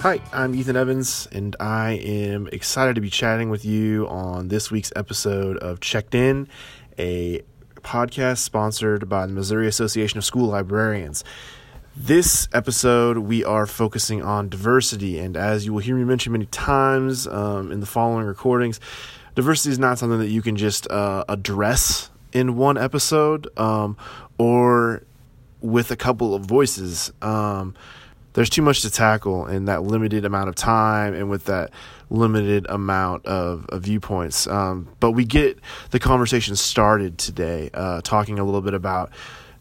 Hi, I'm Ethan Evans, and I am excited to be chatting with you on this week's episode of Checked In, a podcast sponsored by the Missouri Association of School Librarians. This episode, we are focusing on diversity, and as you will hear me mention many times um, in the following recordings, diversity is not something that you can just uh, address in one episode um, or with a couple of voices. Um, there's too much to tackle in that limited amount of time and with that limited amount of, of viewpoints. Um, but we get the conversation started today, uh, talking a little bit about,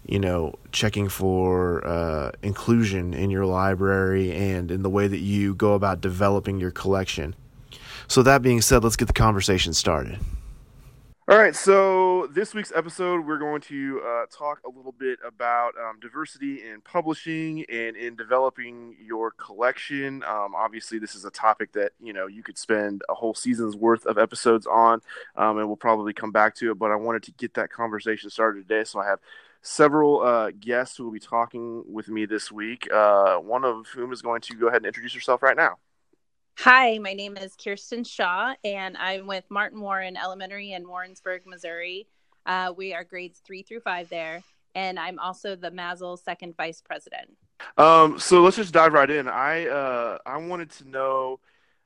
you know, checking for uh, inclusion in your library and in the way that you go about developing your collection. So, that being said, let's get the conversation started. All right, so this week's episode, we're going to uh, talk a little bit about um, diversity in publishing and in developing your collection. Um, obviously, this is a topic that you know you could spend a whole season's worth of episodes on, um, and we'll probably come back to it. But I wanted to get that conversation started today, so I have several uh, guests who will be talking with me this week. Uh, one of whom is going to go ahead and introduce yourself right now. Hi, my name is Kirsten Shaw, and I'm with Martin Warren Elementary in Warrensburg, Missouri. Uh, we are grades three through five there, and I'm also the MASL second vice president. Um, so let's just dive right in. I uh, I wanted to know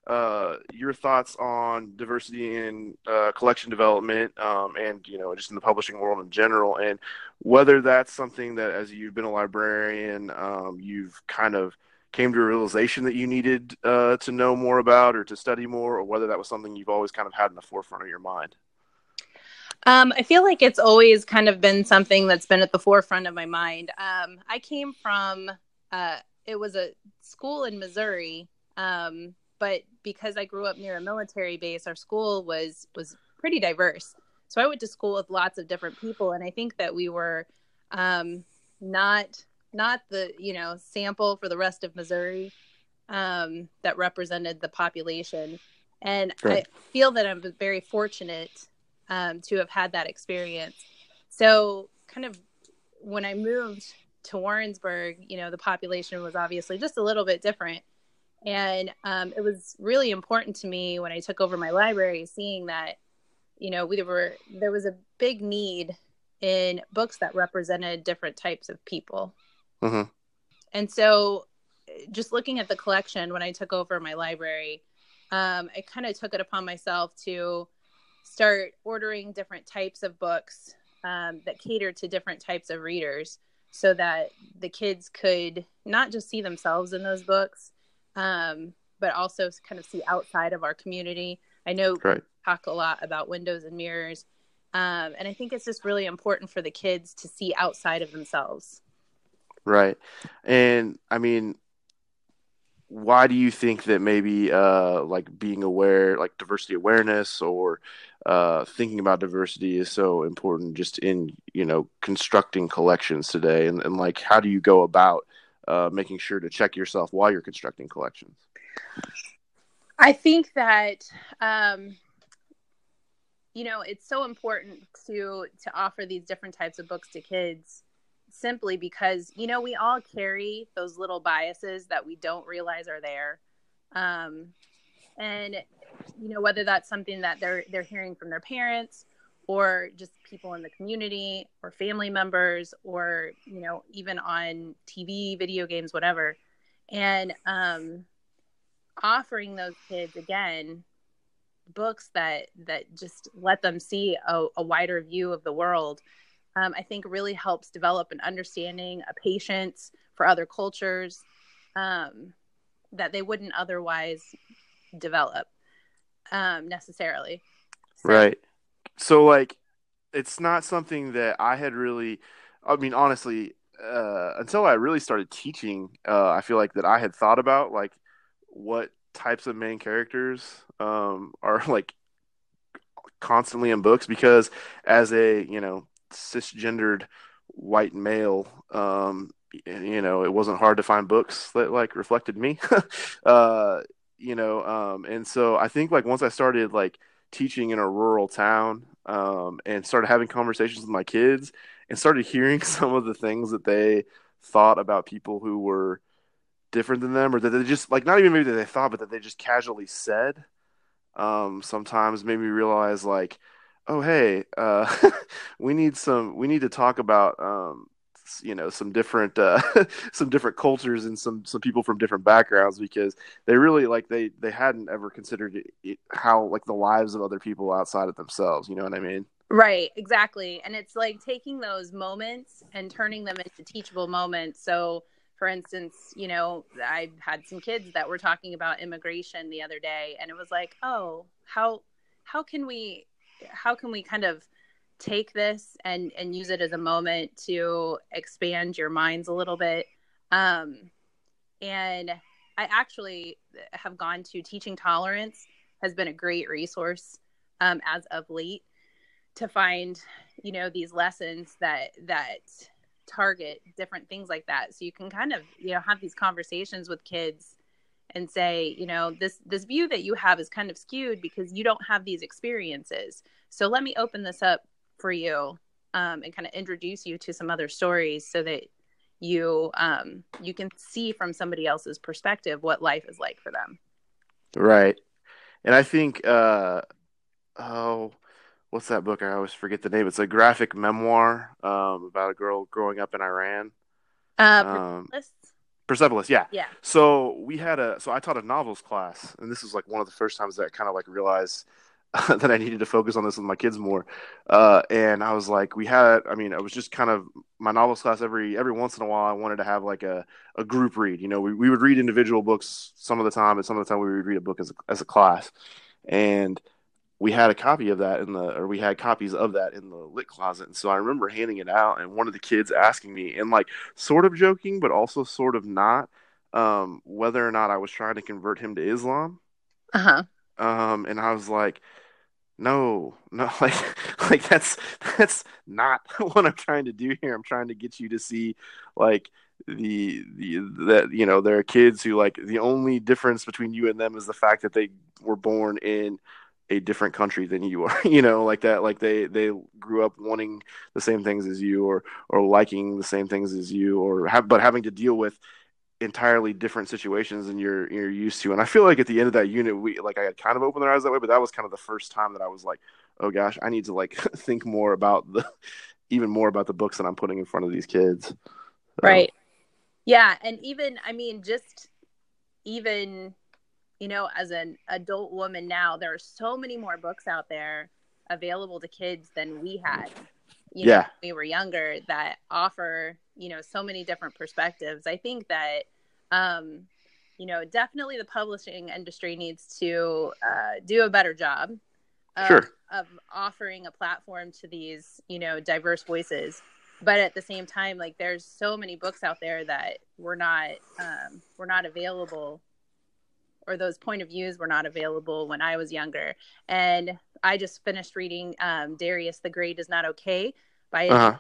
uh, your thoughts on diversity in uh, collection development, um, and you know, just in the publishing world in general, and whether that's something that, as you've been a librarian, um, you've kind of came to a realization that you needed uh, to know more about or to study more, or whether that was something you've always kind of had in the forefront of your mind? Um, I feel like it's always kind of been something that's been at the forefront of my mind. Um, I came from, uh, it was a school in Missouri, um, but because I grew up near a military base, our school was was pretty diverse. So I went to school with lots of different people, and I think that we were um, not not the you know sample for the rest of Missouri um, that represented the population. And I feel that I'm very fortunate um, to have had that experience. So, kind of when I moved to Warrensburg, you know, the population was obviously just a little bit different. And um, it was really important to me when I took over my library, seeing that, you know, we were there was a big need in books that represented different types of people. Mm-hmm. And so, just looking at the collection when I took over my library, um, I kind of took it upon myself to start ordering different types of books um, that cater to different types of readers so that the kids could not just see themselves in those books, um, but also kind of see outside of our community. I know right. talk a lot about windows and mirrors. Um, and I think it's just really important for the kids to see outside of themselves. Right. And I mean, why do you think that maybe uh, like being aware, like diversity awareness or uh, thinking about diversity is so important just in, you know, constructing collections today? And, and like, how do you go about uh, making sure to check yourself while you're constructing collections? I think that, um, you know, it's so important to to offer these different types of books to kids simply because you know we all carry those little biases that we don't realize are there. Um, and you know whether that's something that they're they're hearing from their parents or just people in the community or family members or you know even on tv video games whatever. And um, offering those kids again books that that just let them see a, a wider view of the world um, I think really helps develop an understanding, a patience for other cultures um, that they wouldn't otherwise develop um, necessarily. So, right. So, like, it's not something that I had really, I mean, honestly, uh, until I really started teaching, uh, I feel like that I had thought about, like, what types of main characters um, are, like, constantly in books because as a, you know, cisgendered white male, um, you know, it wasn't hard to find books that like reflected me, uh, you know, um, and so I think like once I started like teaching in a rural town, um, and started having conversations with my kids and started hearing some of the things that they thought about people who were different than them or that they just like not even maybe that they thought but that they just casually said um sometimes made me realize like oh hey uh we need some we need to talk about um you know some different uh some different cultures and some some people from different backgrounds because they really like they they hadn't ever considered it, it, how like the lives of other people outside of themselves you know what i mean Right, exactly. And it's like taking those moments and turning them into teachable moments. So, for instance, you know, I had some kids that were talking about immigration the other day and it was like, "Oh, how how can we how can we kind of take this and and use it as a moment to expand your minds a little bit?" Um and I actually have gone to teaching tolerance has been a great resource um, as of late to find you know these lessons that that target different things like that so you can kind of you know have these conversations with kids and say you know this this view that you have is kind of skewed because you don't have these experiences so let me open this up for you um, and kind of introduce you to some other stories so that you um, you can see from somebody else's perspective what life is like for them right and i think uh oh what's that book? I always forget the name. It's a graphic memoir um, about a girl growing up in Iran. Uh, um, Persepolis, yeah. Yeah. So we had a so I taught a novels class, and this was like one of the first times that I kind of like realized that I needed to focus on this with my kids more. Uh, and I was like, we had, I mean, it was just kind of my novels class every every once in a while. I wanted to have like a, a group read. You know, we, we would read individual books some of the time, but some of the time we would read a book as a, as a class. And we had a copy of that in the or we had copies of that in the lit closet. And so i remember handing it out and one of the kids asking me and like sort of joking but also sort of not um, whether or not i was trying to convert him to islam. Uh-huh. Um, and i was like no no like like that's that's not what i'm trying to do here. I'm trying to get you to see like the the that you know there are kids who like the only difference between you and them is the fact that they were born in a different country than you are you know like that like they they grew up wanting the same things as you or or liking the same things as you or have but having to deal with entirely different situations than you're you're used to. And i feel like at the end of that unit we like i had kind of opened their eyes that way but that was kind of the first time that i was like oh gosh i need to like think more about the even more about the books that i'm putting in front of these kids. Right. Um, yeah. And even i mean just even you know, as an adult woman now, there are so many more books out there available to kids than we had. You yeah. Know, we were younger that offer, you know, so many different perspectives. I think that, um, you know, definitely the publishing industry needs to uh, do a better job of, sure. of offering a platform to these, you know, diverse voices. But at the same time, like there's so many books out there that were not um, were not available or those point of views were not available when I was younger. And I just finished reading um, Darius the Great is Not Okay by uh-huh.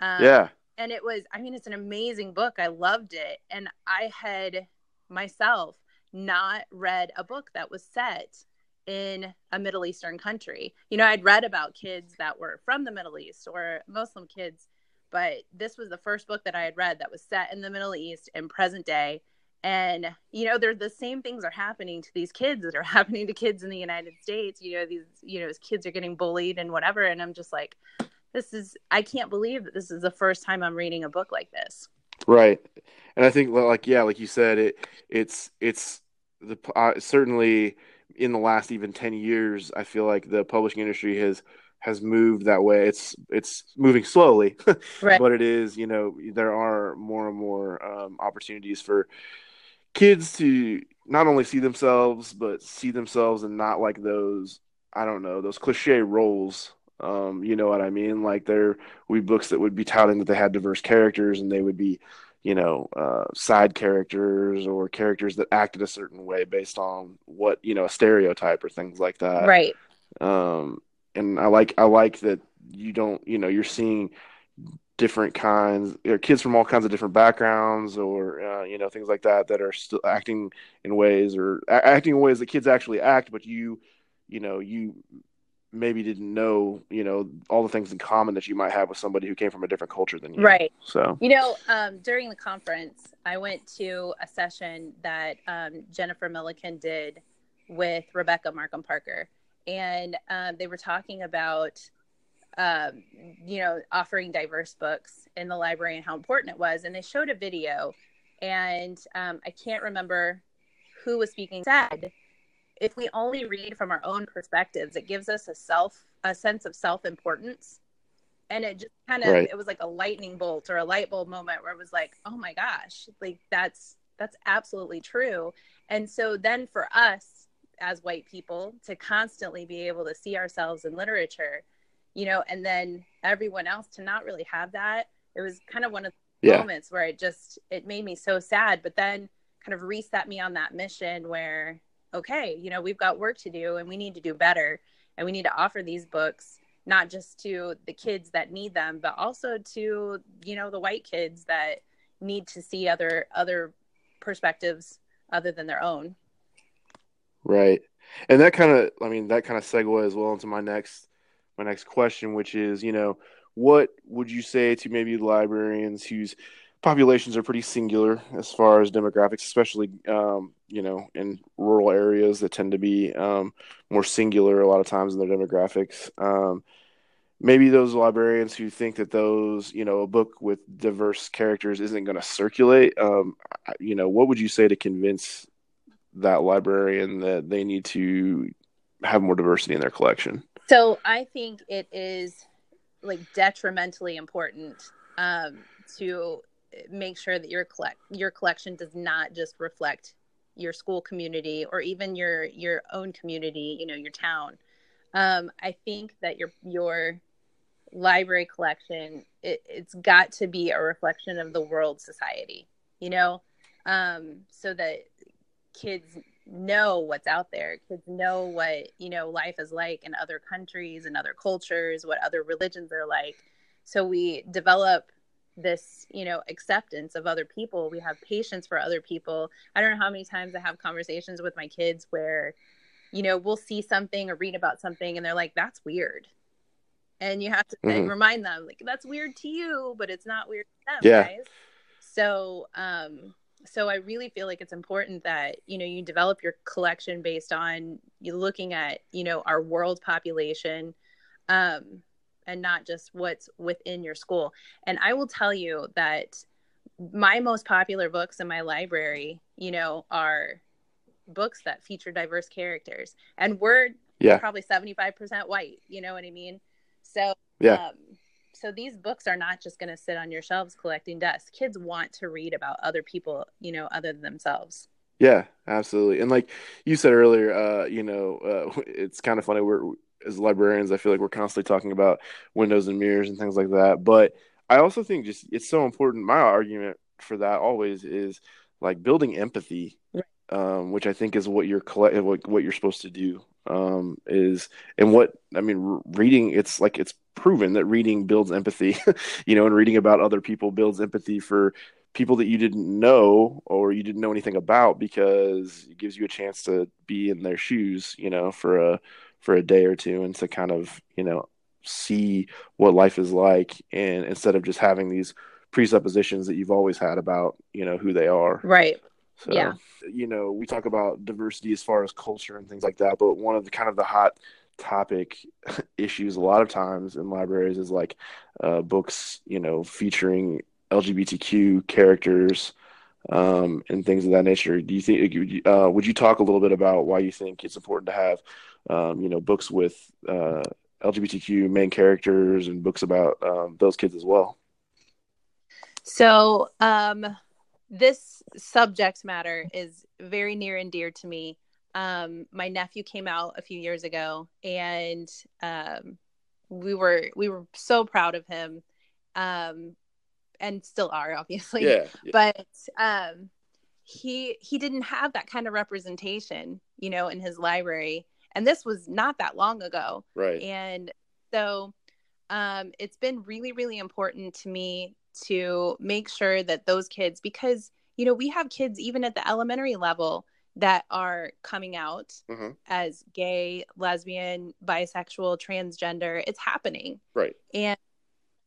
Um, yeah. And it was, I mean, it's an amazing book. I loved it. And I had myself not read a book that was set in a Middle Eastern country. You know, I'd read about kids that were from the Middle East or Muslim kids, but this was the first book that I had read that was set in the Middle East in present day and you know they're the same things are happening to these kids that are happening to kids in the united states you know these you know kids are getting bullied and whatever and i'm just like this is i can't believe that this is the first time i'm reading a book like this right and i think like yeah like you said it it's it's the uh, certainly in the last even 10 years i feel like the publishing industry has has moved that way. It's it's moving slowly, right. but it is. You know, there are more and more um, opportunities for kids to not only see themselves but see themselves and not like those I don't know those cliche roles. Um, you know what I mean? Like there be books that would be touting that they had diverse characters and they would be, you know, uh, side characters or characters that acted a certain way based on what you know a stereotype or things like that. Right. Um, and I like I like that you don't you know you're seeing different kinds or kids from all kinds of different backgrounds or uh, you know things like that that are still acting in ways or acting in ways that kids actually act but you you know you maybe didn't know, you know, all the things in common that you might have with somebody who came from a different culture than you. Right. So, you know, um, during the conference, I went to a session that um, Jennifer Milliken did with Rebecca Markham Parker, and um, they were talking about, um, you know, offering diverse books in the library and how important it was. And they showed a video, and um, I can't remember who was speaking. Said if we only read from our own perspectives, it gives us a self a sense of self importance. And it just kind of Right. it was like a lightning bolt or a light bulb moment where it was like, oh my gosh, like that's that's absolutely true. And so then for us as white people to constantly be able to see ourselves in literature, you know, and then everyone else to not really have that, it was kind of one of the yeah. moments where it just it made me so sad but then kind of reset me on that mission where okay you know we've got work to do and we need to do better and we need to offer these books not just to the kids that need them but also to you know the white kids that need to see other other perspectives other than their own Right. And that kind of, I mean, that kind of segues well into my next, my next question, which is, you know, what would you say to maybe librarians whose populations are pretty singular as far as demographics, especially, um, you know, in rural areas that tend to be um, more singular a lot of times in their demographics. Um, maybe those librarians who think that those, you know, a book with diverse characters isn't going to circulate. Um, you know, what would you say to convince that librarian that they need to have more diversity in their collection. So I think it is like detrimentally important um, to make sure that your collect your collection does not just reflect your school community or even your your own community, you know, your town. Um, I think that your your library collection it, it's got to be a reflection of the world society, you know, um, so that kids know what's out there. Kids know what you know life is like in other countries and other cultures what other religions are like. So we develop this you know acceptance of other people. We have patience for other people. I don't know how many times i have conversations with my kids where you know we'll see something or read about something and they're like that's weird. And you have to Mhm. remind them like that's weird to you but it's not weird to them Yeah. guys. So um so i really feel like it's important that you know you develop your collection based on you looking at you know our world population um and not just what's within your school and i will tell you that my most popular books in my library you know are books that feature diverse characters and we're Yeah. probably 75% white you know what i mean so Yeah. um, so these books are not just going to sit on your shelves collecting dust kids want to read about other people you know other than themselves Yeah, absolutely. And like you said earlier, uh, you know, uh, it's kind of funny. We're as librarians, I feel like we're constantly talking about windows and mirrors and things like that. But I also think just it's so important. My argument for that always is like building empathy, Right. um, which I think is what you're collect what, what you're supposed to do. Um, is and what I mean, reading. It's like it's proven that reading builds empathy. you know, and reading about other people builds empathy for people that you didn't know or you didn't know anything about because it gives you a chance to be in their shoes, you know, for a for a day or two and to kind of, you know, see what life is like and instead of just having these presuppositions that you've always had about, you know, who they are. right So, Yeah. you know, we talk about diversity as far as culture and things like that, but one of the kind of the hot topic issues a lot of times in libraries is like uh, books, you know, featuring LGBTQ characters um, and things of that nature. Do you think, uh, would you talk a little bit about why you think it's important to have, um, you know, books with uh, LGBTQ main characters and books about um, those kids as well? So, um, this subject matter is very near and dear to me. Um, my nephew came out a few years ago, and um, we were we were so proud of him, um, and still are obviously. yeah. But um, he he didn't have that kind of representation, you know, in his library, and this was not that long ago. Right. And so um, it's been really, really important to me to make sure that those kids, because, you know, we have kids even at the elementary level, that are coming out hmm as gay, lesbian, bisexual, transgender. It's happening. Right. And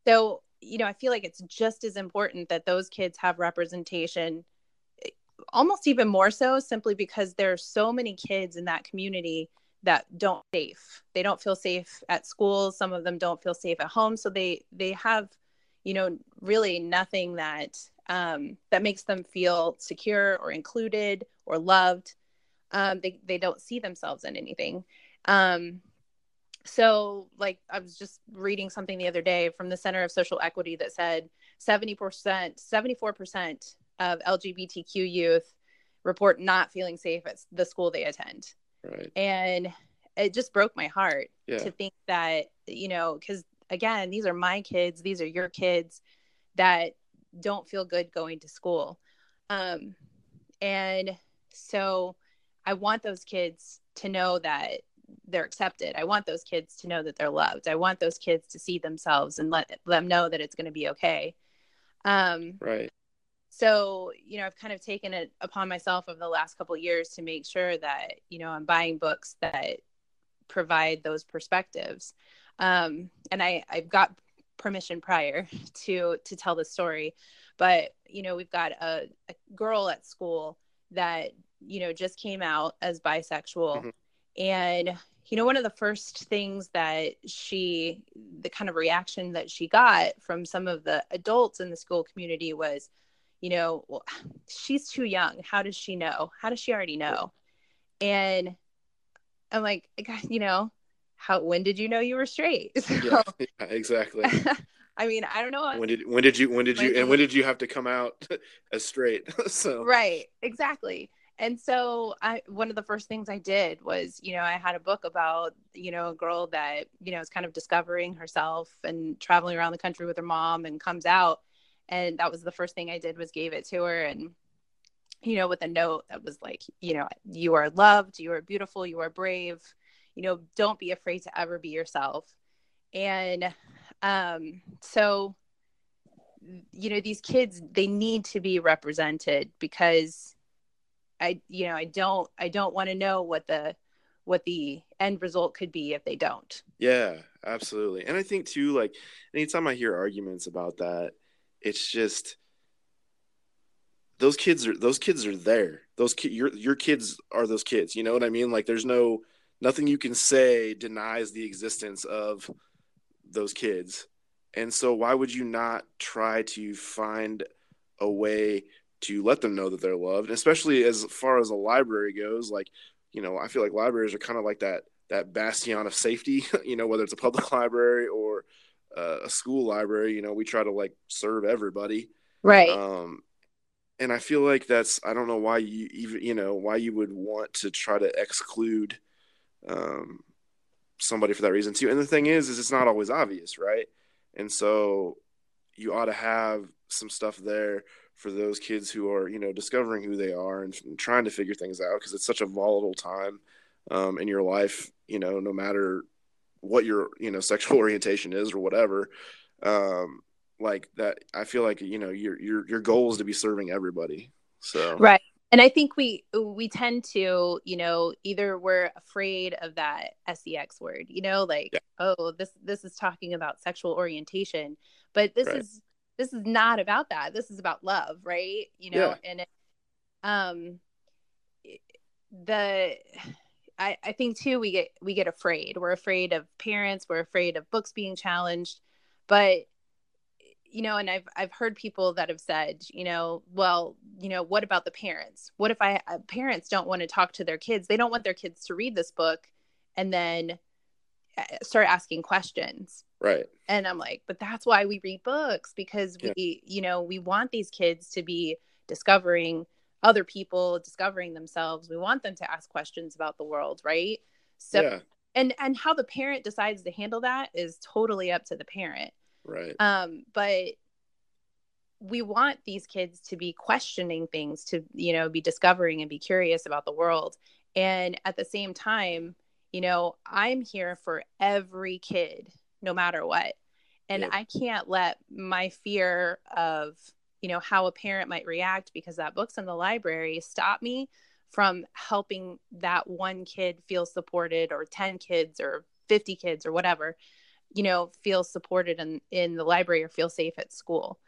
so, you know, I feel like it's just as important that those kids have representation, eh, almost even more so, simply because there are so many kids in that community that don't safe. They don't feel safe at school. Some of them don't feel safe at home. So they they have, you know, really nothing that um, that makes them feel secure or included or loved. Um, they they don't see themselves in anything. Um, so like i was just reading something the other day from the center of social equity that said 70% 74% of lgbtq youth report not feeling safe at the school they attend Right. and it just broke my heart Yeah. to think that you know because again these are my kids these are your kids that don't feel good going to school. Um, and so i want those kids to know that they're accepted. I want those kids to know that they're loved. I want those kids to see themselves and let them know that it's going to be okay. Um, Right. so you know i've kind of taken it upon myself over the last couple of years to make sure that you know i'm buying books that provide those perspectives. Um, and i i've got permission prior to to tell the story. But you know we've got a, a girl at school that you know just came out as bisexual. Mhm. and you know one of the first things that she the kind of reaction that she got from some of the adults in the school community was you know well, she's too young. How does she know? How does she already know? And i'm like you know how when did you know you were straight So, Yeah. yeah. Exactly. i mean i don't know when did when did you when did you Like- and when did you have to come out as straight? so right exactly and so i one of the first things i did was you know i had a book about you know a girl that you know is kind of discovering herself and traveling around the country with her mom and comes out and that was the first thing i did was gave it to her and you know with a note that was like you know you are loved you are beautiful you are brave you know don't be afraid to ever be yourself and um so you know these kids they need to be represented because i you know i don't i don't want to know what the what the end result could be if they don't Yeah, absolutely. And I think too, like anytime I hear arguments about that, it's just those kids are those kids are there. Those your your kids are those kids. You know what I mean? Like there's no nothing you can say denies the existence of those kids. And so why would you not try to find a way to let them know that they're loved, and especially as far as a library goes, like you know, I feel like libraries are kind of like that that bastion of safety, you know, whether it's a public library or uh, a school library, you know, we try to like serve everybody. right Um, and I feel like that's, I don't know why you even, you know, why you would want to try to exclude um, somebody for that reason too. And the thing is, is it's not always obvious, right? And so you ought to have some stuff there for those kids who are, you know, discovering who they are and, trying to figure things out because it's such a volatile time um, in your life, you know, no matter what your, you know, sexual orientation is or whatever. Um, like that, I feel like, you know, your, your, your goal is to be serving everybody. So, right and i think we we tend to you know either we're afraid of that sex word you know like Yeah. oh this this is talking about sexual orientation but this Right. is this is not about that this is about love right you know Yeah. and it, um the I, I think too we get we get afraid we're afraid of parents we're afraid of books being challenged but you know and i've i've heard people that have said you know well you know what about the parents what if i uh, parents don't want to talk to their kids they don't want their kids to read this book and then uh, start asking questions right. and i'm like but that's why we read books because Yeah. we you know we want these kids to be discovering other people discovering themselves we want them to ask questions about the world right so yeah. and and how the parent decides to handle that is totally up to the parent Right. um but we want these kids to be questioning things to you know be discovering and be curious about the world and at the same time you know i'm here for every kid no matter what and Yeah. i can't let my fear of you know how a parent might react because that book's in the library stop me from helping that one kid feel supported or 10 kids or 50 kids or whatever you know feel supported in in the library or feel safe at school.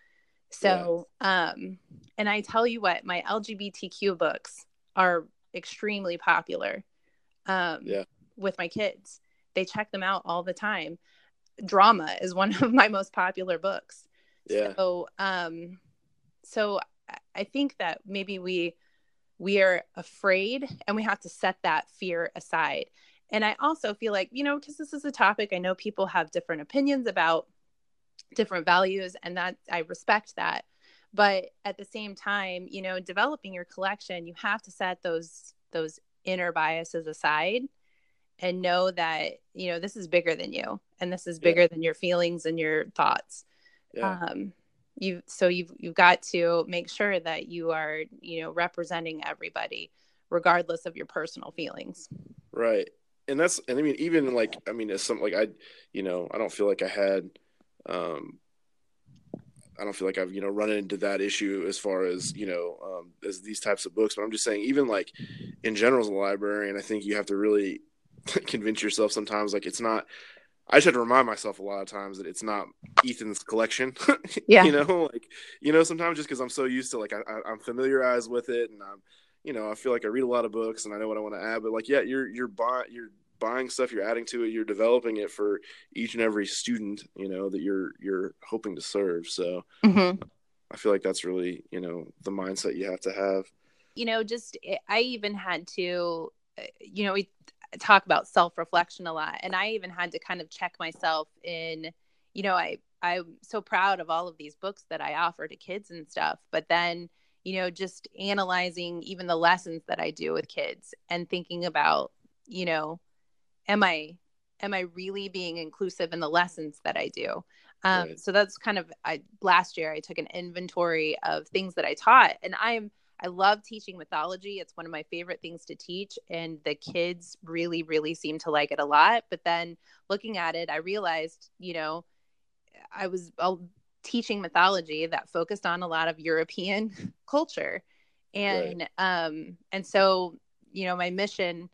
So yeah. um and i tell you what my lgbtq books are extremely popular um yeah. with my kids. They check them out all the time. Drama is one of my most popular books. Yeah. So um so i think that maybe we we are afraid and we have to set that fear aside and I also feel like, you know, because this is a topic I know people have different opinions about different values, and that I respect that. But at the same time, you know, developing your collection, you have to set those those inner biases aside and know that, you know, this is bigger than you and this is bigger yeah. than your feelings and your thoughts. Yeah. Um you so you've you've got to make sure that you are, you know, representing everybody regardless of your personal feelings. Right and that's and I mean even like I mean as some like I you know I don't feel like I had um I don't feel like I've you know run into that issue as far as you know um, as these types of books. But I'm just saying, even like in general as a librarian, I think you have to really convince yourself sometimes like it's not. I just have to remind myself a lot of times that it's not Ethan's collection. yeah, you know, like you know sometimes just because I'm so used to like I, I, I'm familiarized with it and I'm you know, I feel like I read a lot of books and I know what I want to add, but like, yeah, you're you're buying you're buying stuff, you're adding to it, you're developing it for each and every student, you know, that you're you're hoping to serve. So mm-hmm. I feel like that's really, you know, the mindset you have to have. You know, just eh, I even had to, eh, you know, we talk about self reflection a lot, and I even had to kind of check myself in, you know, I I'm so proud of all of these books that I offer to kids and stuff, but then you know, just analyzing even the lessons that I do with kids and thinking about, you know, am I am I really being inclusive in the lessons that I do? Um, right. So that's kind of I last year I took an inventory of things that I taught, and I'm I love teaching mythology. It's one of my favorite things to teach, and the kids really really seem to like it a lot. But then looking at it, I realized, you know, I was teaching mythology that focused on a lot of European culture. And right. um and so, you know, my mission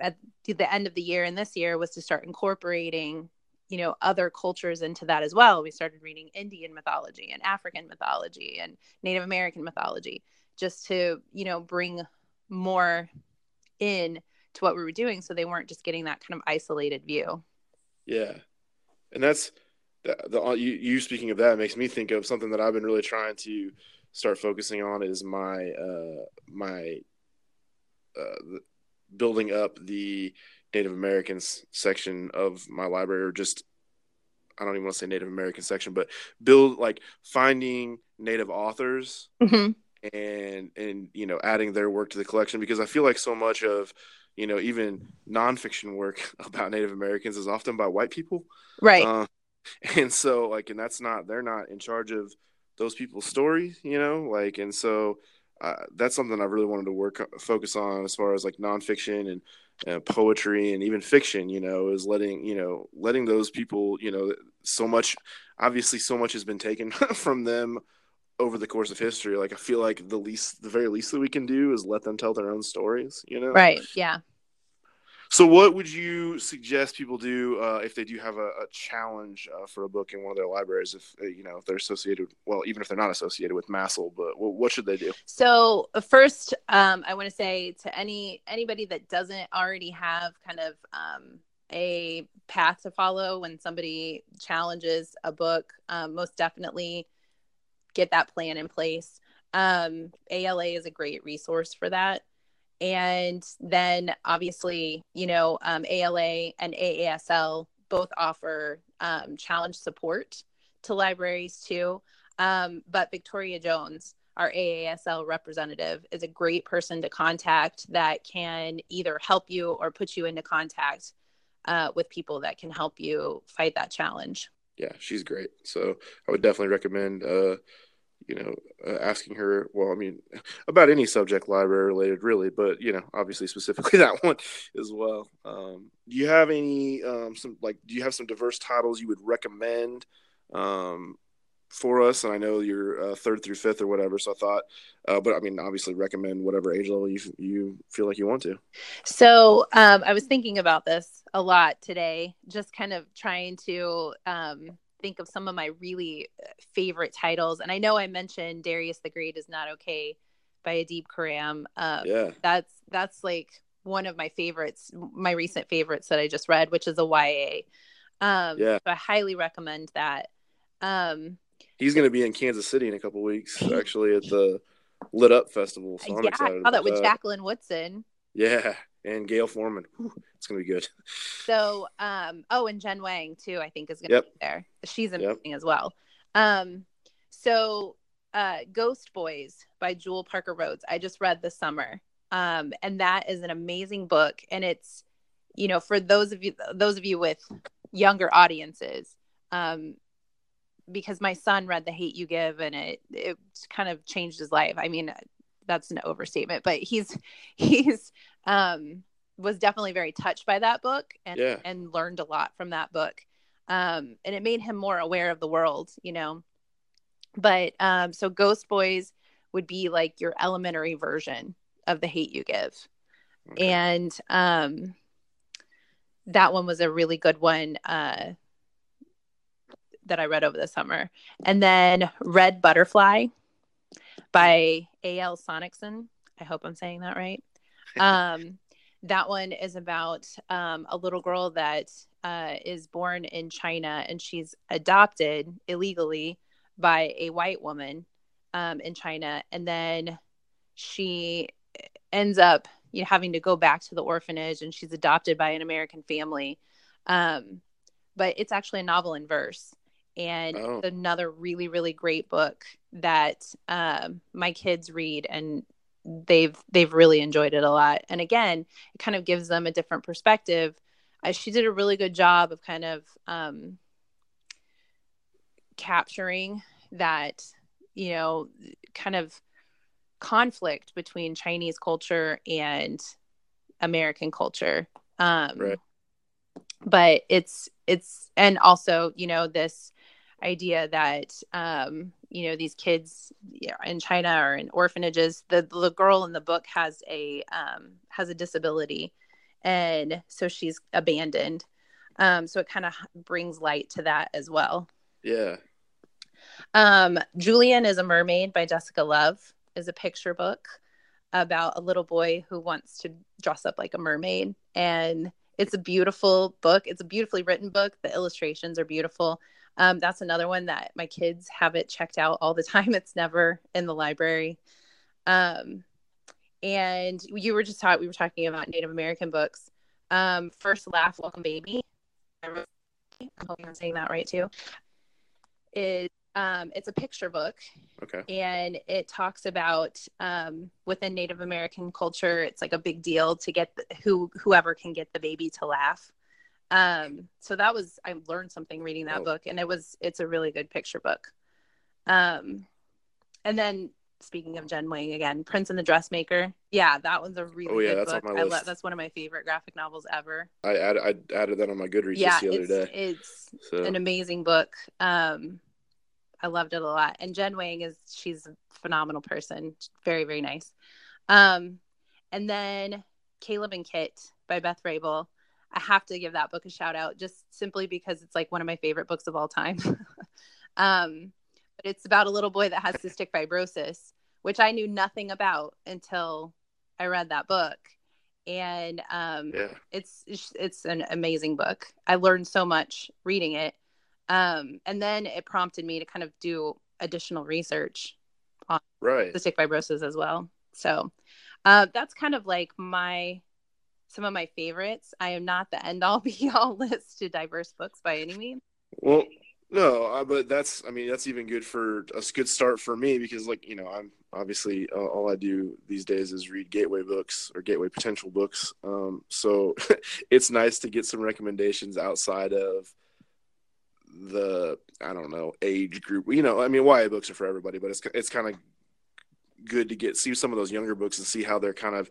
at the end of the year and this year was to start incorporating, you know, other cultures into that as well. We started reading Indian mythology and African mythology and Native American mythology just to, you know, bring more in to what we were doing so they weren't just getting that kind of isolated view. Yeah. And that's the, the you, you speaking of that makes me think of something that I've been really trying to start focusing on is my uh, my uh, building up the Native Americans section of my library, or just I don't even want to say Native American section, but build like finding Native authors mm-hmm. and and you know adding their work to the collection because I feel like so much of you know even nonfiction work about Native Americans is often by white people, right? Uh, and so like and that's not they're not in charge of those people's stories you know like and so uh, that's something i really wanted to work focus on as far as like nonfiction and uh, poetry and even fiction you know is letting you know letting those people you know so much obviously so much has been taken from them over the course of history. Like i feel like the least the very least that we can do is let them tell their own stories you know? Right yeah so, what would you suggest people do uh, if they do have a, a challenge uh, for a book in one of their libraries? If uh, you know if they're associated, well, even if they're not associated with MASL, but what should they do? So, uh, first, um, I want to say to any anybody that doesn't already have kind of um, a path to follow when somebody challenges a book, um, most definitely get that plan in place. Um, ALA is a great resource for that and then obviously you know um, ala and aasl both offer um, challenge support to libraries too. Um, but victoria jones our aasl representative is a great person to contact that can either help you or put you into contact uh, with people that can help you fight that challenge. Yeah she's great. So i would definitely recommend uh, you know, uh, asking her, well, I mean, about any subject library related, really, but you know, obviously specifically that one as well. Um, do you have any um, some like? Do you have some diverse titles you would recommend? Um, for us, and I know you're uh, third through fifth or whatever. So I thought, uh, but I mean, obviously, recommend whatever age level you you feel like you want to. So um, I was thinking about this a lot today, just kind of trying to um, think of some of my really uh, favorite titles. And I know I mentioned Darius the Great is not okay by Adib Khorram. Um, yeah, that's that's like one of my favorites, my recent favorites that I just read, which is a YA. Um, yeah, so I highly recommend that. Um, He's going to be in Kansas City in a couple weeks, actually, at the Lit Up Festival. So I'm yeah, excited. I saw that with that. Jacqueline Woodson. Yeah, and Gayle Forman. Whew, it's gonna be good. So, um, oh, and Jen Wang too. I think is gonna yep. be there. She's amazing yep. as well. Um, so, uh, Ghost Boys by Jewell Parker Rhodes. I just read this summer, um, and that is an amazing book. And it's, you know, for those of you, those of you with younger audiences, um, because my son read The Hate You Give and it it kind of changed his life. I mean, that's an overstatement, but he's he's um was definitely very touched by that book and yeah. and learned a lot from that book. Um and it made him more aware of the world, you know. But um so Ghost Boys would be like your elementary version of The Hate You Give. Okay. And um that one was a really good one. Uh that I read over the summer. And then Red Butterfly by A.L. Sonnichsen. I hope I'm saying that right. Um, that one is about um, a little girl that uh, is born in China and she's adopted illegally by a white woman um, in China. And then she ends up you know, having to go back to the orphanage and she's adopted by an American family. Um, but it's actually a novel in verse and oh. another really really great book that um, my kids read and they've they've really enjoyed it a lot. And again it kind of gives them a different perspective. She did a really good job of kind of um, capturing that you know kind of conflict between chinese culture and american culture. Um, right. but it's it's and also you know this idea that um, you know these kids in China are in orphanages. The the girl in the book has a um, has a disability, and so she's abandoned. Um, so it kind of brings light to that as well. Yeah. Um, Julian is a mermaid by Jessica Love is a picture book about a little boy who wants to dress up like a mermaid and it's a beautiful book it's a beautifully written book the illustrations are beautiful um, that's another one that my kids have it checked out all the time. It's never in the library. Um, and you were just talking, we were talking about Native American books. Um, First Laugh, Welcome Baby. I'm hoping I'm saying that right too. Is um, it's a picture book. Okay. And it talks about um, within Native American culture, it's like a big deal to get the, who whoever can get the baby to laugh. Um, so that was I learned something reading that oh. book, and it was it's a really good picture book. Um, and then speaking of Jen Wang again, Prince and the Dressmaker. Yeah, that one's a really oh, yeah, good that's book. On my list. I love that's one of my favorite graphic novels ever. I added I added that on my Goodreads yeah, the other it's, day. It's so. an amazing book. Um, I loved it a lot. And Jen Wang is she's a phenomenal person. Very very nice. Um, and then Caleb and Kit by Beth Vrabel. I have to give that book a shout out just simply because it's like one of my favorite books of all time. um, but it's about a little boy that has cystic fibrosis, which I knew nothing about until I read that book. And um, yeah. it's it's an amazing book. I learned so much reading it, um, and then it prompted me to kind of do additional research on right. cystic fibrosis as well. So uh, that's kind of like my some of my favorites. I am not the end all be all list to diverse books by any means. Well, no, uh, but that's I mean that's even good for a good start for me because like you know I'm obviously uh, all I do these days is read gateway books or gateway potential books. Um, so it's nice to get some recommendations outside of the I don't know age group. You know, I mean YA books are for everybody, but it's it's kind of good to get see some of those younger books and see how they're kind of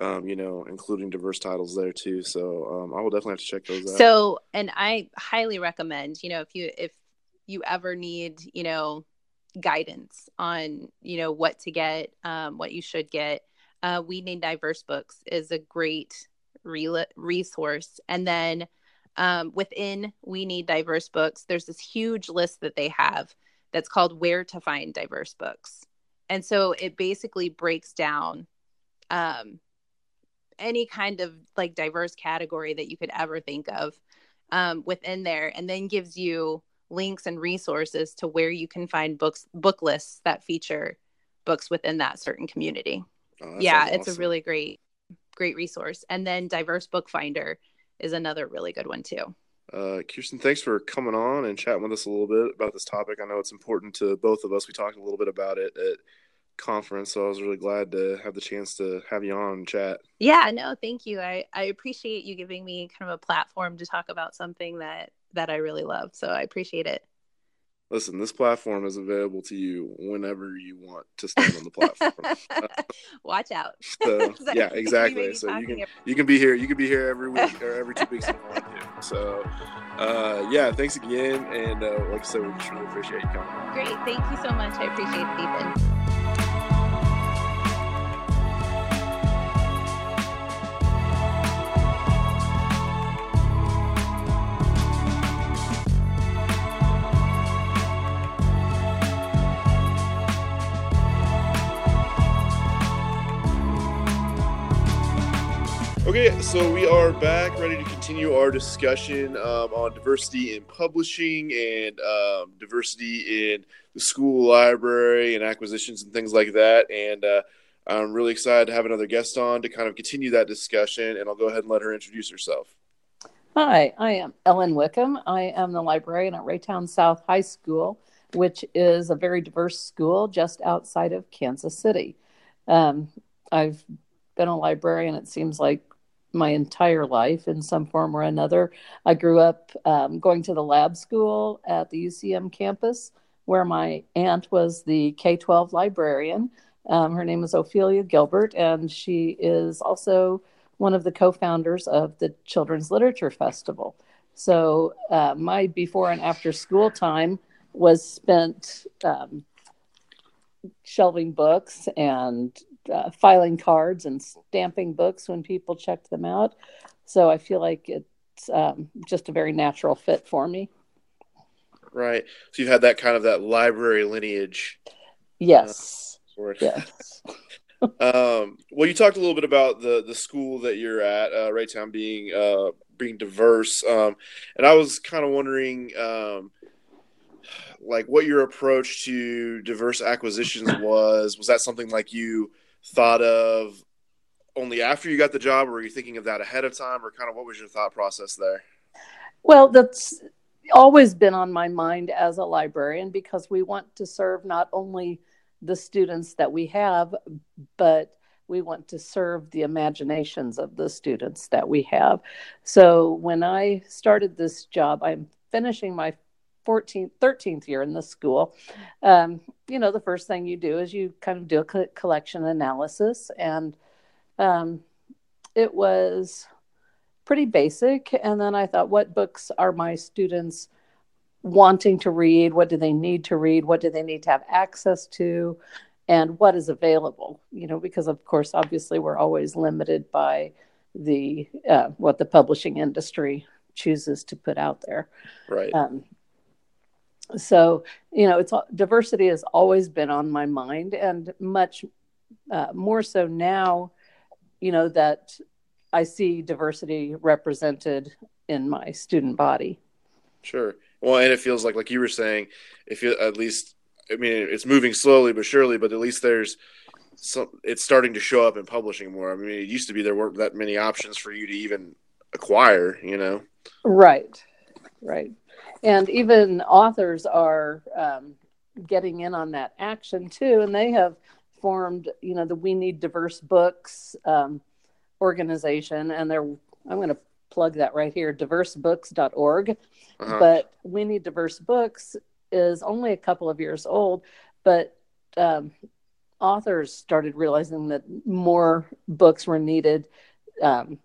um, you know, including diverse titles there too. So um, I will definitely have to check those out. So, and I highly recommend, you know, if you if you ever need, you know, guidance on, you know, what to get, um, what you should get, uh, We Need Diverse Books is a great re- resource. And then um, within We Need Diverse Books, there's this huge list that they have that's called Where to Find Diverse Books. And so it basically breaks down um, any kind of like diverse category that you could ever think of um, within there, and then gives you links and resources to where you can find books, book lists that feature books within that certain community. Oh, yeah, it's awesome. a really great, great resource. And then Diverse Book Finder is another really good one too. Uh, Kirsten, thanks for coming on and chatting with us a little bit about this topic. I know it's important to both of us. We talked a little bit about it at conference, so I was really glad to have the chance to have you on and chat. Yeah, no, thank you. I, I appreciate you giving me kind of a platform to talk about something that that I really love. So I appreciate it. Listen, this platform is available to you whenever you want to stand on the platform. Watch out. So, yeah, exactly. So you can every- you can be here. You can be here every week or every two weeks if you want to. So, uh, yeah, thanks again. And uh, like I said, we just really appreciate you coming. Great. Thank you so much. I appreciate it, Ethan. Okay, so we are back, ready to continue our discussion um, on diversity in publishing and um, diversity in the school library and acquisitions and things like that. And uh, I'm really excited to have another guest on to kind of continue that discussion. And I'll go ahead and let her introduce herself. Hi, I am Ellen Wickham. I am the librarian at Raytown South High School, which is a very diverse school just outside of Kansas City. Um, I've been a librarian, it seems like my entire life in some form or another. I grew up um, going to the lab school at the UCM campus, where my aunt was the K 12 librarian. Um, her name is Ophelia Gilbert, and she is also one of the co founders of the Children's Literature Festival. So, uh, my before and after school time was spent um, shelving books and uh, filing cards and stamping books when people checked them out. So I feel like it's um, just a very natural fit for me. Right. So you've had that kind of that library lineage. Yes. Uh, yes. um, well, you talked a little bit about the the school that you're at, uh, Raytown being uh, being diverse, um, and I was kind of wondering, um, like, what your approach to diverse acquisitions was. Was that something like you thought of only after you got the job, or were you thinking of that ahead of time, or kind of what was your thought process there? Well, that's always been on my mind as a librarian because we want to serve not only the students that we have, but we want to serve the imaginations of the students that we have. So when I started this job, I'm finishing my 14th 13th year in the school um, you know the first thing you do is you kind of do a collection analysis. And um, it was pretty basic. And then i thought what books are my students wanting to read? What do they need to read? What do they need to have access to? And what is available? You know because of course obviously we're always limited by the uh, what the publishing industry chooses to put out there. Right. Um, so you know it's diversity has always been on my mind and much uh, more so now you know that i see diversity represented in my student body. Sure. Well and it feels like like you were saying if you at least i mean it's moving slowly but surely but at least there's some it's starting to show up in publishing more. I mean it used to be there weren't that many options for you to even acquire you know? Right. Right and even authors are um, getting in on that action too. And they have formed you know the we need diverse books um, organization. And they're i'm going to plug that right here diversebooks.org uh-huh. but we need diverse books is only a couple of years old. But um, authors started realizing that more books were needed um,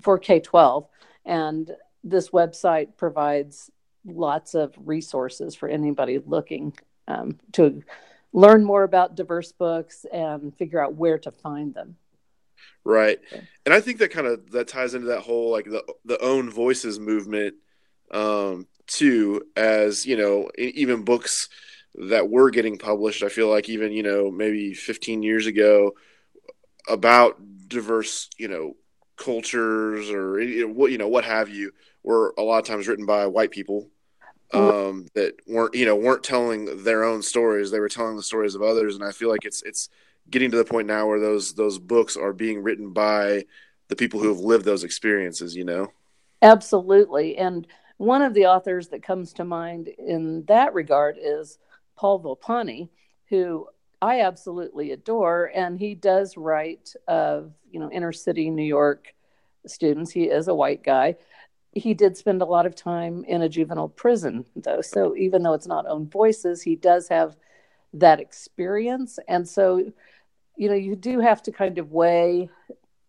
for k-12 and this website provides lots of resources for anybody looking um, to learn more about diverse books and figure out where to find them. Right. And I think that kind of that ties into that whole like the the own voices movement um too as, you know, even books that were getting published, I feel like even, you know, maybe 15 years ago about diverse, you know, cultures or what you know what have you were a lot of times written by white people um, that weren't you know weren't telling their own stories. They were telling the stories of others. And i feel like it's it's getting to the point now where those those books are being written by the people who have lived those experiences you know? Absolutely. And one of the authors that comes to mind in that regard is Paul Volponi who i absolutely adore. And he does write of you know inner city new york students. He is a white guy he did spend a lot of time in a juvenile prison though so even though it's not own voices he does have that experience and so you know, you do have to kind of weigh,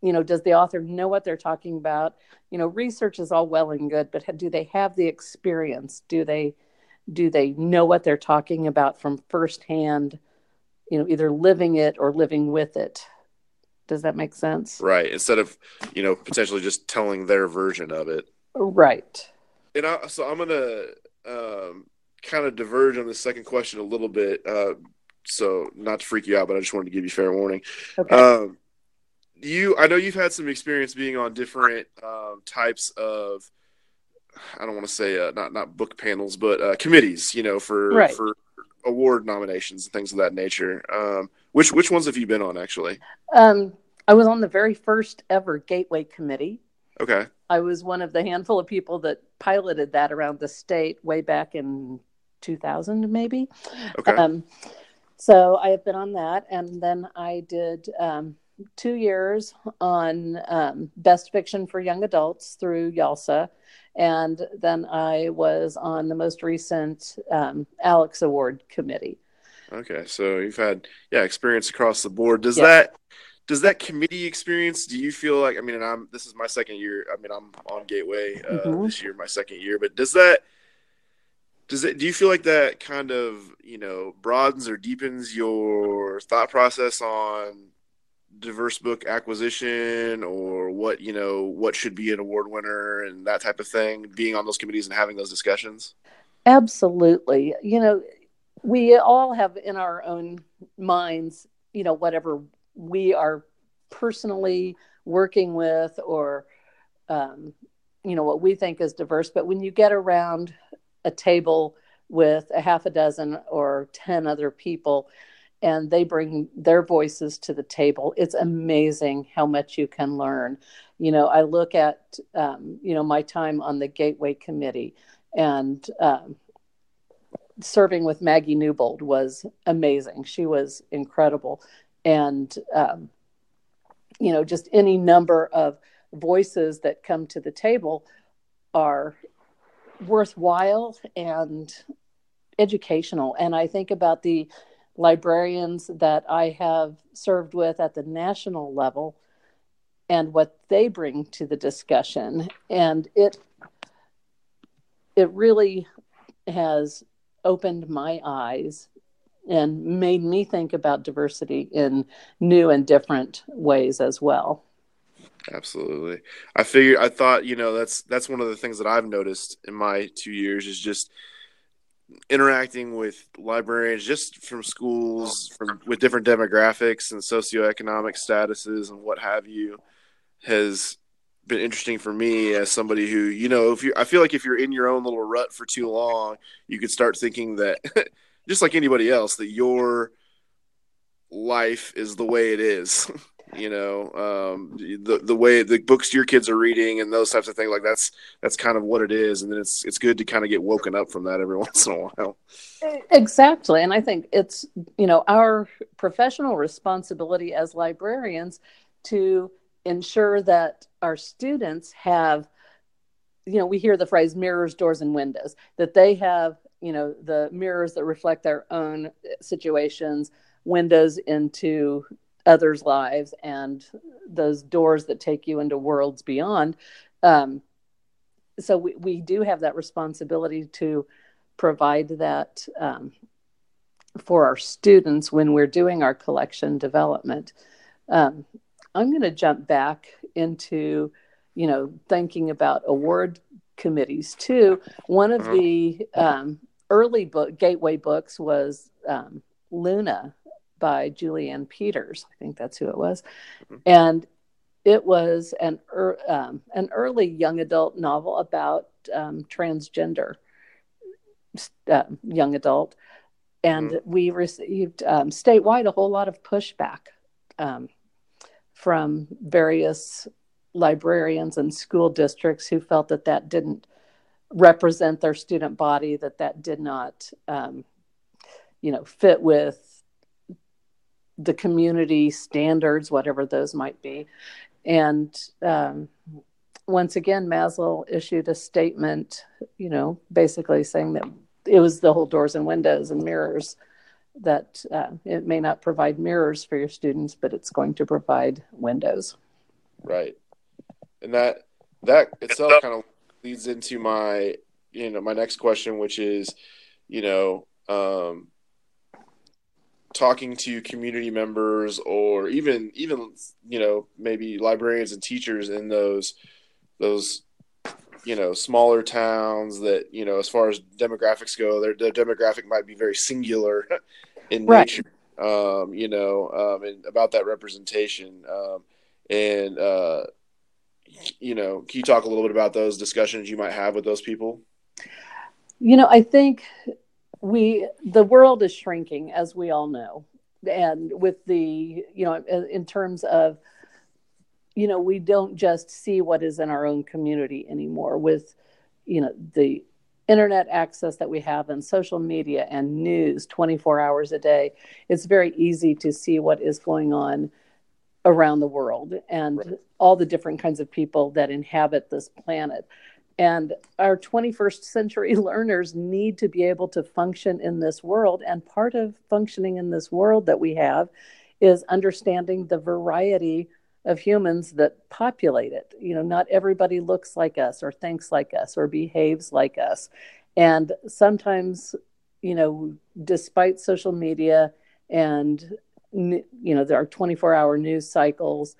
you know, does the author know what they're talking about? You know, research is all well and good, but do they have the experience? Do they do they know what they're talking about from firsthand, you know, either living it or living with it? Does that make sense? Right. Instead of, you know, potentially just telling their version of it. Right. And I, so I'm going to um, kind of diverge on the second question a little bit. Uh, so not to freak you out, but I just wanted to give you fair warning. Okay. Um, you, I know you've had some experience being on different um, types of, I don't want to say uh, not not book panels, but uh, committees. You know, for right. for award nominations and things of that nature. Um, which which ones have you been on actually? Um, I was on the very first ever Gateway Committee. Okay. I was one of the handful of people that piloted that around the state way back in 2000, maybe. Okay. Um, so I have been on that, and then I did um, two years on um, Best Fiction for Young Adults through YALSA, and then I was on the most recent um, Alex Award committee. Okay, so you've had yeah experience across the board. Does that does that committee experience? Do you feel like I mean, and I'm this is my second year. I mean, I'm on Gateway uh, mm-hmm. this year, my second year. But does that does it do you feel like that kind of you know broadens or deepens your thought process on diverse book acquisition or what you know what should be an award winner and that type of thing being on those committees and having those discussions absolutely you know we all have in our own minds you know whatever we are personally working with or um, you know what we think is diverse but when you get around a table with a half a dozen or 10 other people and they bring their voices to the table it's amazing how much you can learn. You know i look at um, you know my time on the gateway committee and um, serving with maggie newbold was amazing. She was incredible and um, you know just any number of voices that come to the table are worthwhile and educational. And I think about the librarians that I have served with at the national level and what they bring to the discussion. And it it really has opened my eyes and made me think about diversity in new and different ways as well. Absolutely. I figured I thought, you know, that's that's one of the things that I've noticed in my 2 years is just interacting with librarians just from schools from with different demographics and socioeconomic statuses and what have you has been interesting for me as somebody who, you know, if you I feel like if you're in your own little rut for too long, you could start thinking that just like anybody else that your life is the way it is. you know? Um, the the way the books your kids are reading and those types of things like that's that's kind of what it is. And then it's it's good to kind of get woken up from that every once in a while. Exactly. And i think it's you know our professional responsibility as librarians to ensure that our students have you know we hear the phrase mirrors doors and windows that they have you know the mirrors that reflect their own situations windows into others' lives and those doors that take you into worlds beyond. Um, so we, we do have that responsibility to provide that um, for our students when we're doing our collection development. Um, I'm going to jump back into, you know, thinking about award committees too. One of uh-huh. the um, early book gateway books was um, Luna by Julie Anne Peters. I think that's who it was, mm-hmm. and it was an er, um, an early young adult novel about um, transgender uh, young adult, and mm-hmm. we received um, statewide a whole lot of pushback um, from various librarians and school districts who felt that that didn't represent their student body, that that did not, um, you know, fit with the community standards, whatever those might be. And um, once again, MASL issued a statement, you know, basically saying that it was the whole doors and windows and mirrors that uh, it may not provide mirrors for your students, but it's going to provide windows. Right, and that that itself kind of leads into my you know my next question, which is, you know, um, talking to community members or even even you know maybe librarians and teachers in those those you know smaller towns that you know as far as demographics go their, their demographic might be very singular in right. nature um, you know um, and about that representation um, and uh, you know can you talk a little bit about those discussions you might have with those people? You know i think we the world is shrinking as we all know. And with the you know in terms of you know we don't just see what is in our own community anymore with you know the internet access that we have and social media and news 24 hours a day. It's very easy to see what is going on around the world. And right. All the different kinds of people that inhabit this planet and our 21st century learners need to be able to function in this world and part of functioning in this world that we have is understanding the variety of humans that populate it. You know, not everybody looks like us or thinks like us or behaves like us. And sometimes, you know, despite social media and, you know, there are 24 hour news cycles,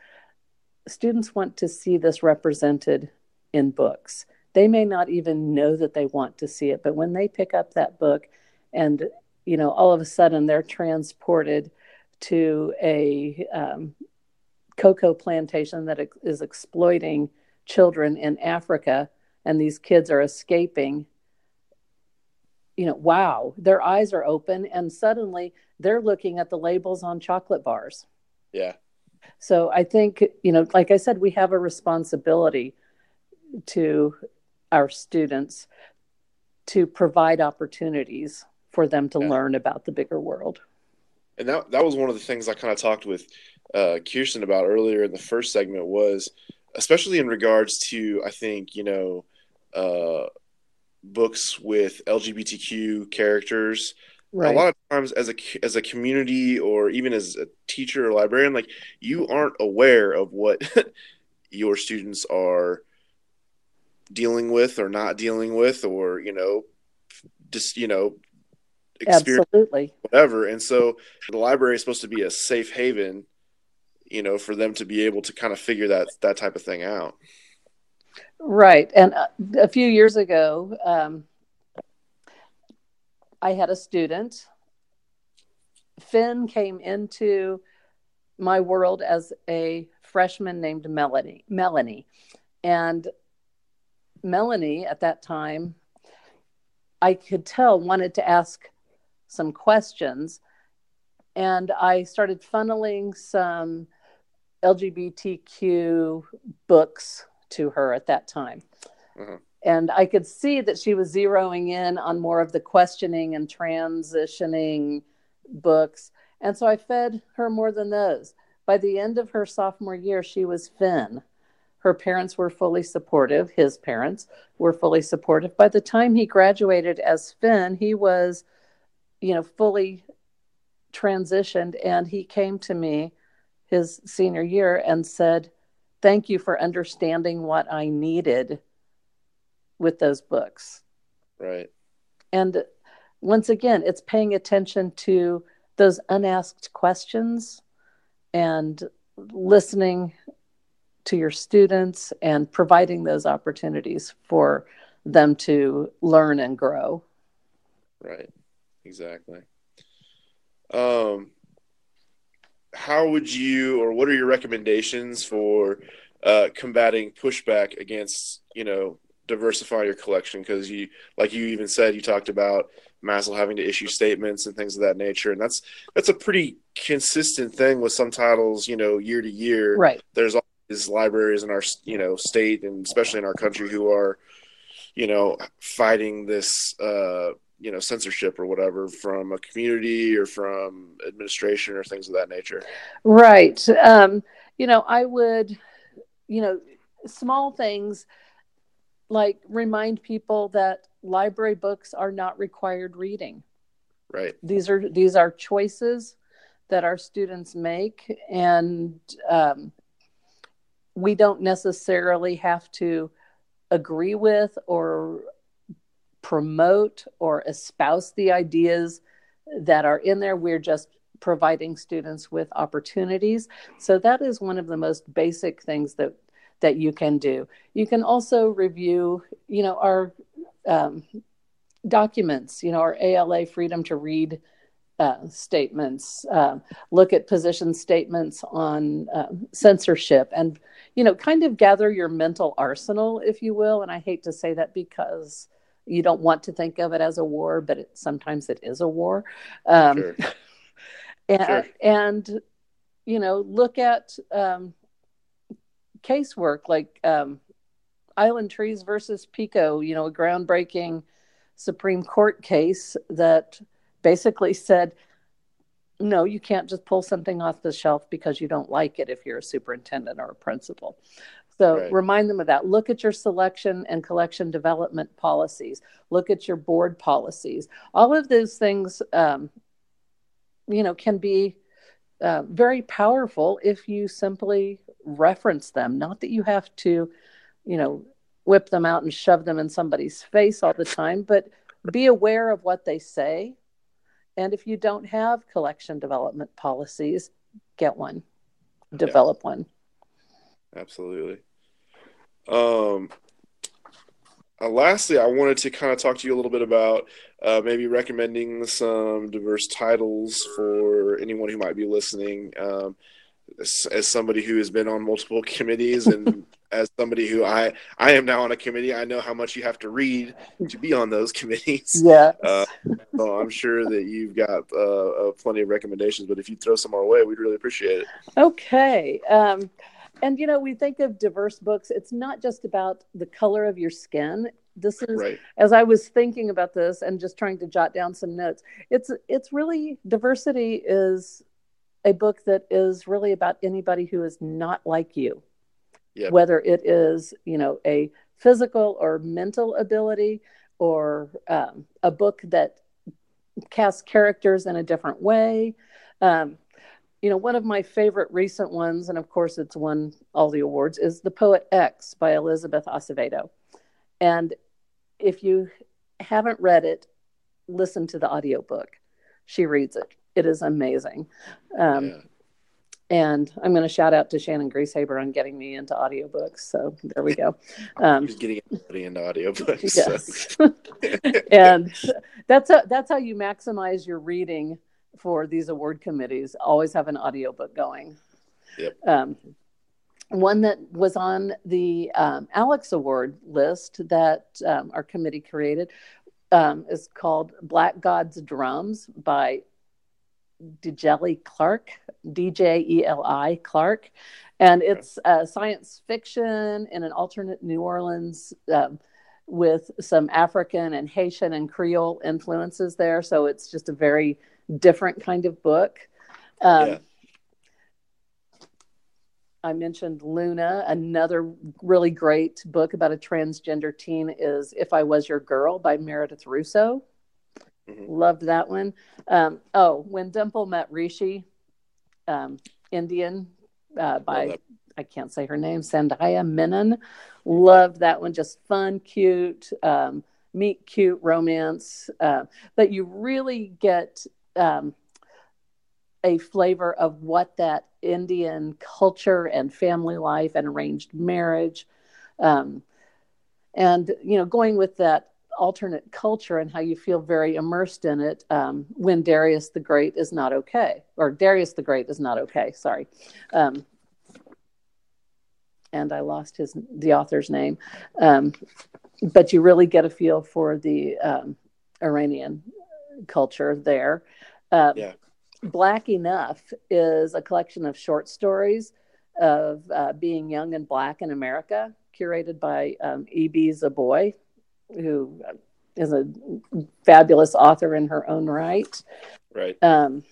students want to see this represented in books. They may not even know that they want to see it, but when they pick up that book and, you know, all of a sudden they're transported to a um, cocoa plantation that is exploiting children in Africa, and these kids are escaping. You know, wow, their eyes are open, and suddenly they're looking at the labels on chocolate bars. Yeah. So I think, you know, like I said, we have a responsibility to our students to provide opportunities for them to yeah. learn about the bigger world. And that that was one of the things I kind of talked with uh, Kirsten about earlier in the first segment was, especially in regards to, I think, you know, uh, books with LGBTQ characters. Right. A lot of times, as a as a community or even as a teacher or librarian, like you aren't aware of what your students are dealing with or not dealing with, or you know, just you know, experience Absolutely. whatever. And so, the library is supposed to be a safe haven you know, for them to be able to kind of figure that that type of thing out. Right, and uh, a few years ago, um, I had a student. Finn came into my world as a freshman named Melanie. Melanie, and Melanie at that time, I could tell wanted to ask some questions, and I started funneling some LGBTQ books to her at that time. Mm-hmm. And I could see that she was zeroing in on more of the questioning and transitioning books. And so I fed her more than those. By the end of her sophomore year, she was Finn. Her parents were fully supportive. His parents were fully supportive. By the time he graduated as Finn, he was, you know, fully transitioned. And he came to me his senior year and said, Thank you for understanding what I needed with those books. Right. And once again, it's paying attention to those unasked questions and listening to your students and providing those opportunities for them to learn and grow. Right. Exactly. Um, how would you, or what are your recommendations for uh, combating pushback against, you know, diversify your collection? Because you, like you even said, you talked about MASL having to issue statements and things of that nature, and that's that's a pretty consistent thing with some titles, you know, year to year. Right. There's all these libraries in our, you know, state and especially in our country who are, you know, fighting this. Uh, you know censorship or whatever from a community or from administration or things of that nature right um, you know i would you know small things like remind people that library books are not required reading right these are these are choices that our students make and um, we don't necessarily have to agree with or promote or espouse the ideas that are in there. We're just providing students with opportunities. So that is one of the most basic things that that you can do. You can also review, you know, our um, documents, you know, our ALA freedom to read uh, statements, uh, look at position statements on uh, censorship, and you know, kind of gather your mental arsenal, if you will. And I hate to say that because you don't want to think of it as a war, but it, sometimes it is a war. Um, sure. and, sure. and, you know, look at um, casework like um, Island Trees versus Pico, you know, a groundbreaking Supreme Court case that basically said, no, you can't just pull something off the shelf because you don't like it if you're a superintendent or a principal. So right. remind them of that. Look at your selection and collection development policies. Look at your board policies. All of those things, um, you know, can be uh, very powerful if you simply reference them. Not that you have to, you know, whip them out and shove them in somebody's face all the time, but be aware of what they say. And if you don't have collection development policies, get one, develop yeah. one. Absolutely. Um, uh, lastly, I wanted to kind of talk to you a little bit about uh, maybe recommending some diverse titles for anyone who might be listening. Um, as, as, somebody who has been on multiple committees and as somebody who I I am now on a committee, I know how much you have to read to be on those committees. Yeah. Uh, so I'm sure that you've got uh, uh, plenty of recommendations, but if you throw some our way, we'd really appreciate it. Okay. Um, and you know we think of diverse books it's not just about the color of your skin this is right. as i was thinking about this and just trying to jot down some notes it's it's really diversity is a book that is really about anybody who is not like you yep. whether it is you know a physical or mental ability or um, a book that casts characters in a different way um, you know, one of my favorite recent ones, and of course it's won all the awards, is The Poet X by Elizabeth Acevedo. And if you haven't read it, listen to the audiobook. She reads it. It is amazing. Um, yeah. And I'm going to shout out to Shannon Grieshaber on getting me into audiobooks. So there we go. Um, Just getting everybody into audiobooks. Yes. So. and that's a, that's how you maximize your reading for these award committees always have an audiobook going. Yep. Um, one that was on the um, Alex Award list that um, our committee created um, is called Black God's Drums by Djeli Clark, D J E L I Clark. And it's uh, science fiction in an alternate New Orleans um, with some African and Haitian and Creole influences there. So it's just a very different kind of book. Um, yeah. I mentioned Luna. Another really great book about a transgender teen is If I Was Your Girl by Meredith Russo. Mm-hmm. Loved that one. Um, oh, When Dimple Met Rishi, um, Indian uh, by I can't say her name, Sandhya Menon. Loved that one. Just fun, cute, um, meet cute romance. Uh, but you really get um, a flavor of what that Indian culture and family life and arranged marriage. Um, and, you know, going with that alternate culture and how you feel very immersed in it um, when Darius the Great is not okay, or Darius the Great is not okay. Sorry, um, and I lost his the author's name, um, but you really get a feel for the um, Iranian culture there. Um, yeah. Black Enough is a collection of short stories of uh, being young and black in America, curated by um, Ibi Zoboi, who is a fabulous author in her own right. Right. Um,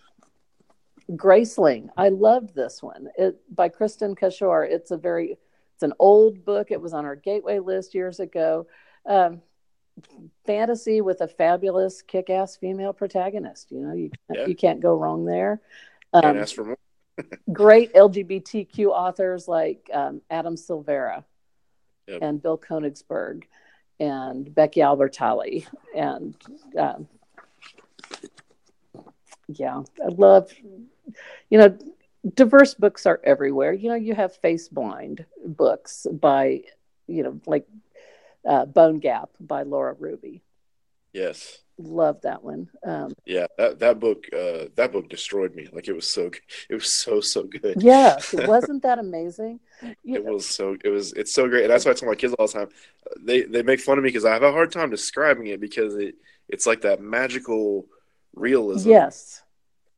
Graceling. I loved this one. It by Kristin Cashore. It's a very it's an old book. It was on our gateway list years ago. Um, fantasy with a fabulous kick-ass female protagonist. You know, you yeah. you can't go wrong there. Um, can't ask for more. great LGBTQ authors like um, Adam Silvera yep. and Bill Konigsberg and Becky Albertalli. And um, yeah, I love, you know, diverse books are everywhere. You know, you have Face Blind books by, you know, like uh, Bone Gap by Laura Ruby. Yes love that one. Um, yeah, that that book uh, that book destroyed me. Like it was so it was so so good. Yeah, wasn't that amazing? You it know. was so it was it's so great, and that's why I tell my kids all the time. They they make fun of me because I have a hard time describing it because it it's like that magical realism. Yes.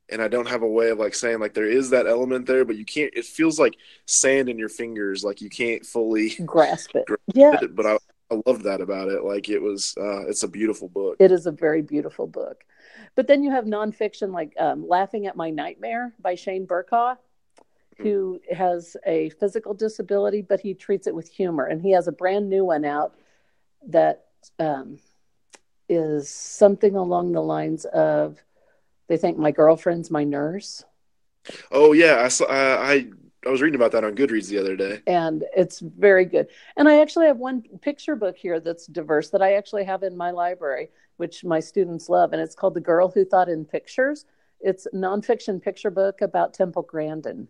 And I don't have a way of like saying like there is that element there, but you can't. It feels like sand in your fingers, like you can't fully grasp it. Grasp yeah, but I I love that about it. Like it was, uh, it's a beautiful book. It is a very beautiful book. But then you have nonfiction like um, Laughing at My Nightmare by Shane Burcaw, hmm. who has a physical disability, but he treats it with humor. And he has a brand new one out that um, is something along the lines of they think my girlfriend's my nurse. Oh yeah, I saw. I I was reading about that on Goodreads the other day. And it's very good. And I actually have one picture book here that's diverse that I actually have in my library, which my students love. And it's called The Girl Who Thought in Pictures. It's a nonfiction picture book about Temple Grandin.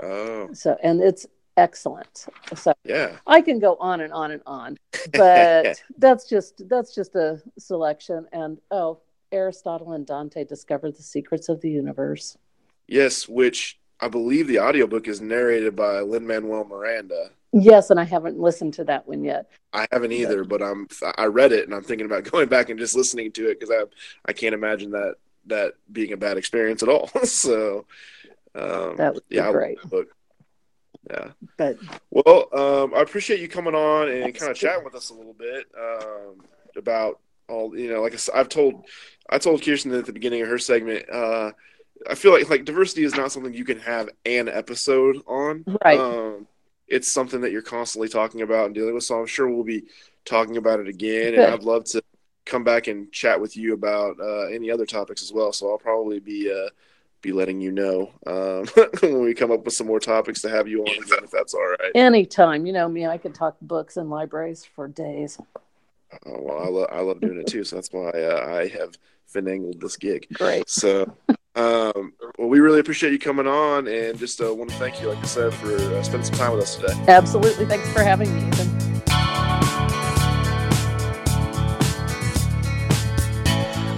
Oh. So, and it's excellent. So yeah, I can go on and on and on, but that's just, that's just a selection. And oh, Aristotle and Dante discovered the secrets of the universe. Yes, which I believe the audiobook is narrated by Lin Manuel Miranda. Yes, and I haven't listened to that one yet. I haven't either, but I'm I read it and I'm thinking about going back and just listening to it because I I can't imagine that that being a bad experience at all. so um, that would yeah, great. book. Yeah. But well, um, I appreciate you coming on and kind of chatting with us a little bit um, about all you know. Like I, I've told I told Kirsten at the beginning of her segment. Uh, I feel like like diversity is not something you can have an episode on. Right. Um, it's something that you're constantly talking about and dealing with. So I'm sure we'll be talking about it again, and I'd love to come back and chat with you about uh, any other topics as well. So I'll probably be uh, be letting you know um, when we come up with some more topics to have you on again, if that's all right. Anytime, you know me, I could talk books and libraries for days. Oh, well, I, lo- I love doing it too, so that's why uh, I have finagled this gig. Great. So um, well, we really appreciate you coming on, and just uh, want to thank you, like I said, for uh, spending some time with us today. Absolutely, thanks for having me, Ethan.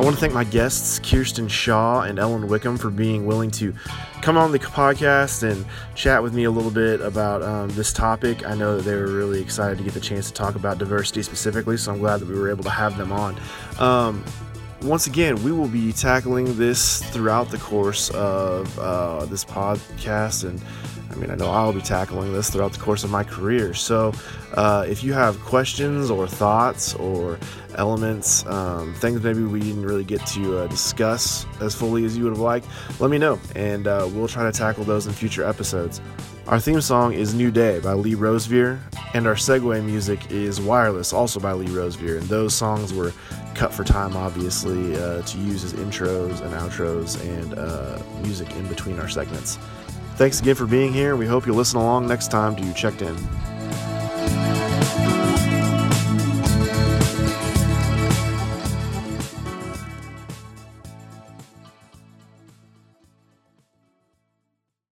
I want to thank my guests, Kirsten Shaw and Ellen Wickham, for being willing to come on the podcast and chat with me a little bit about um, this topic. I know that they were really excited to get the chance to talk about diversity specifically, so I'm glad that we were able to have them on. Um, once again, we will be tackling this throughout the course of uh, this podcast. And I mean, I know I'll be tackling this throughout the course of my career. So uh, if you have questions or thoughts or elements, um, things maybe we didn't really get to uh, discuss as fully as you would have liked, let me know. And uh, we'll try to tackle those in future episodes. Our theme song is New Day by Lee Rosevere, and our segue music is Wireless, also by Lee Rosevere. And those songs were cut for time, obviously, uh, to use as intros and outros and uh, music in between our segments. Thanks again for being here. We hope you'll listen along next time to Checked In.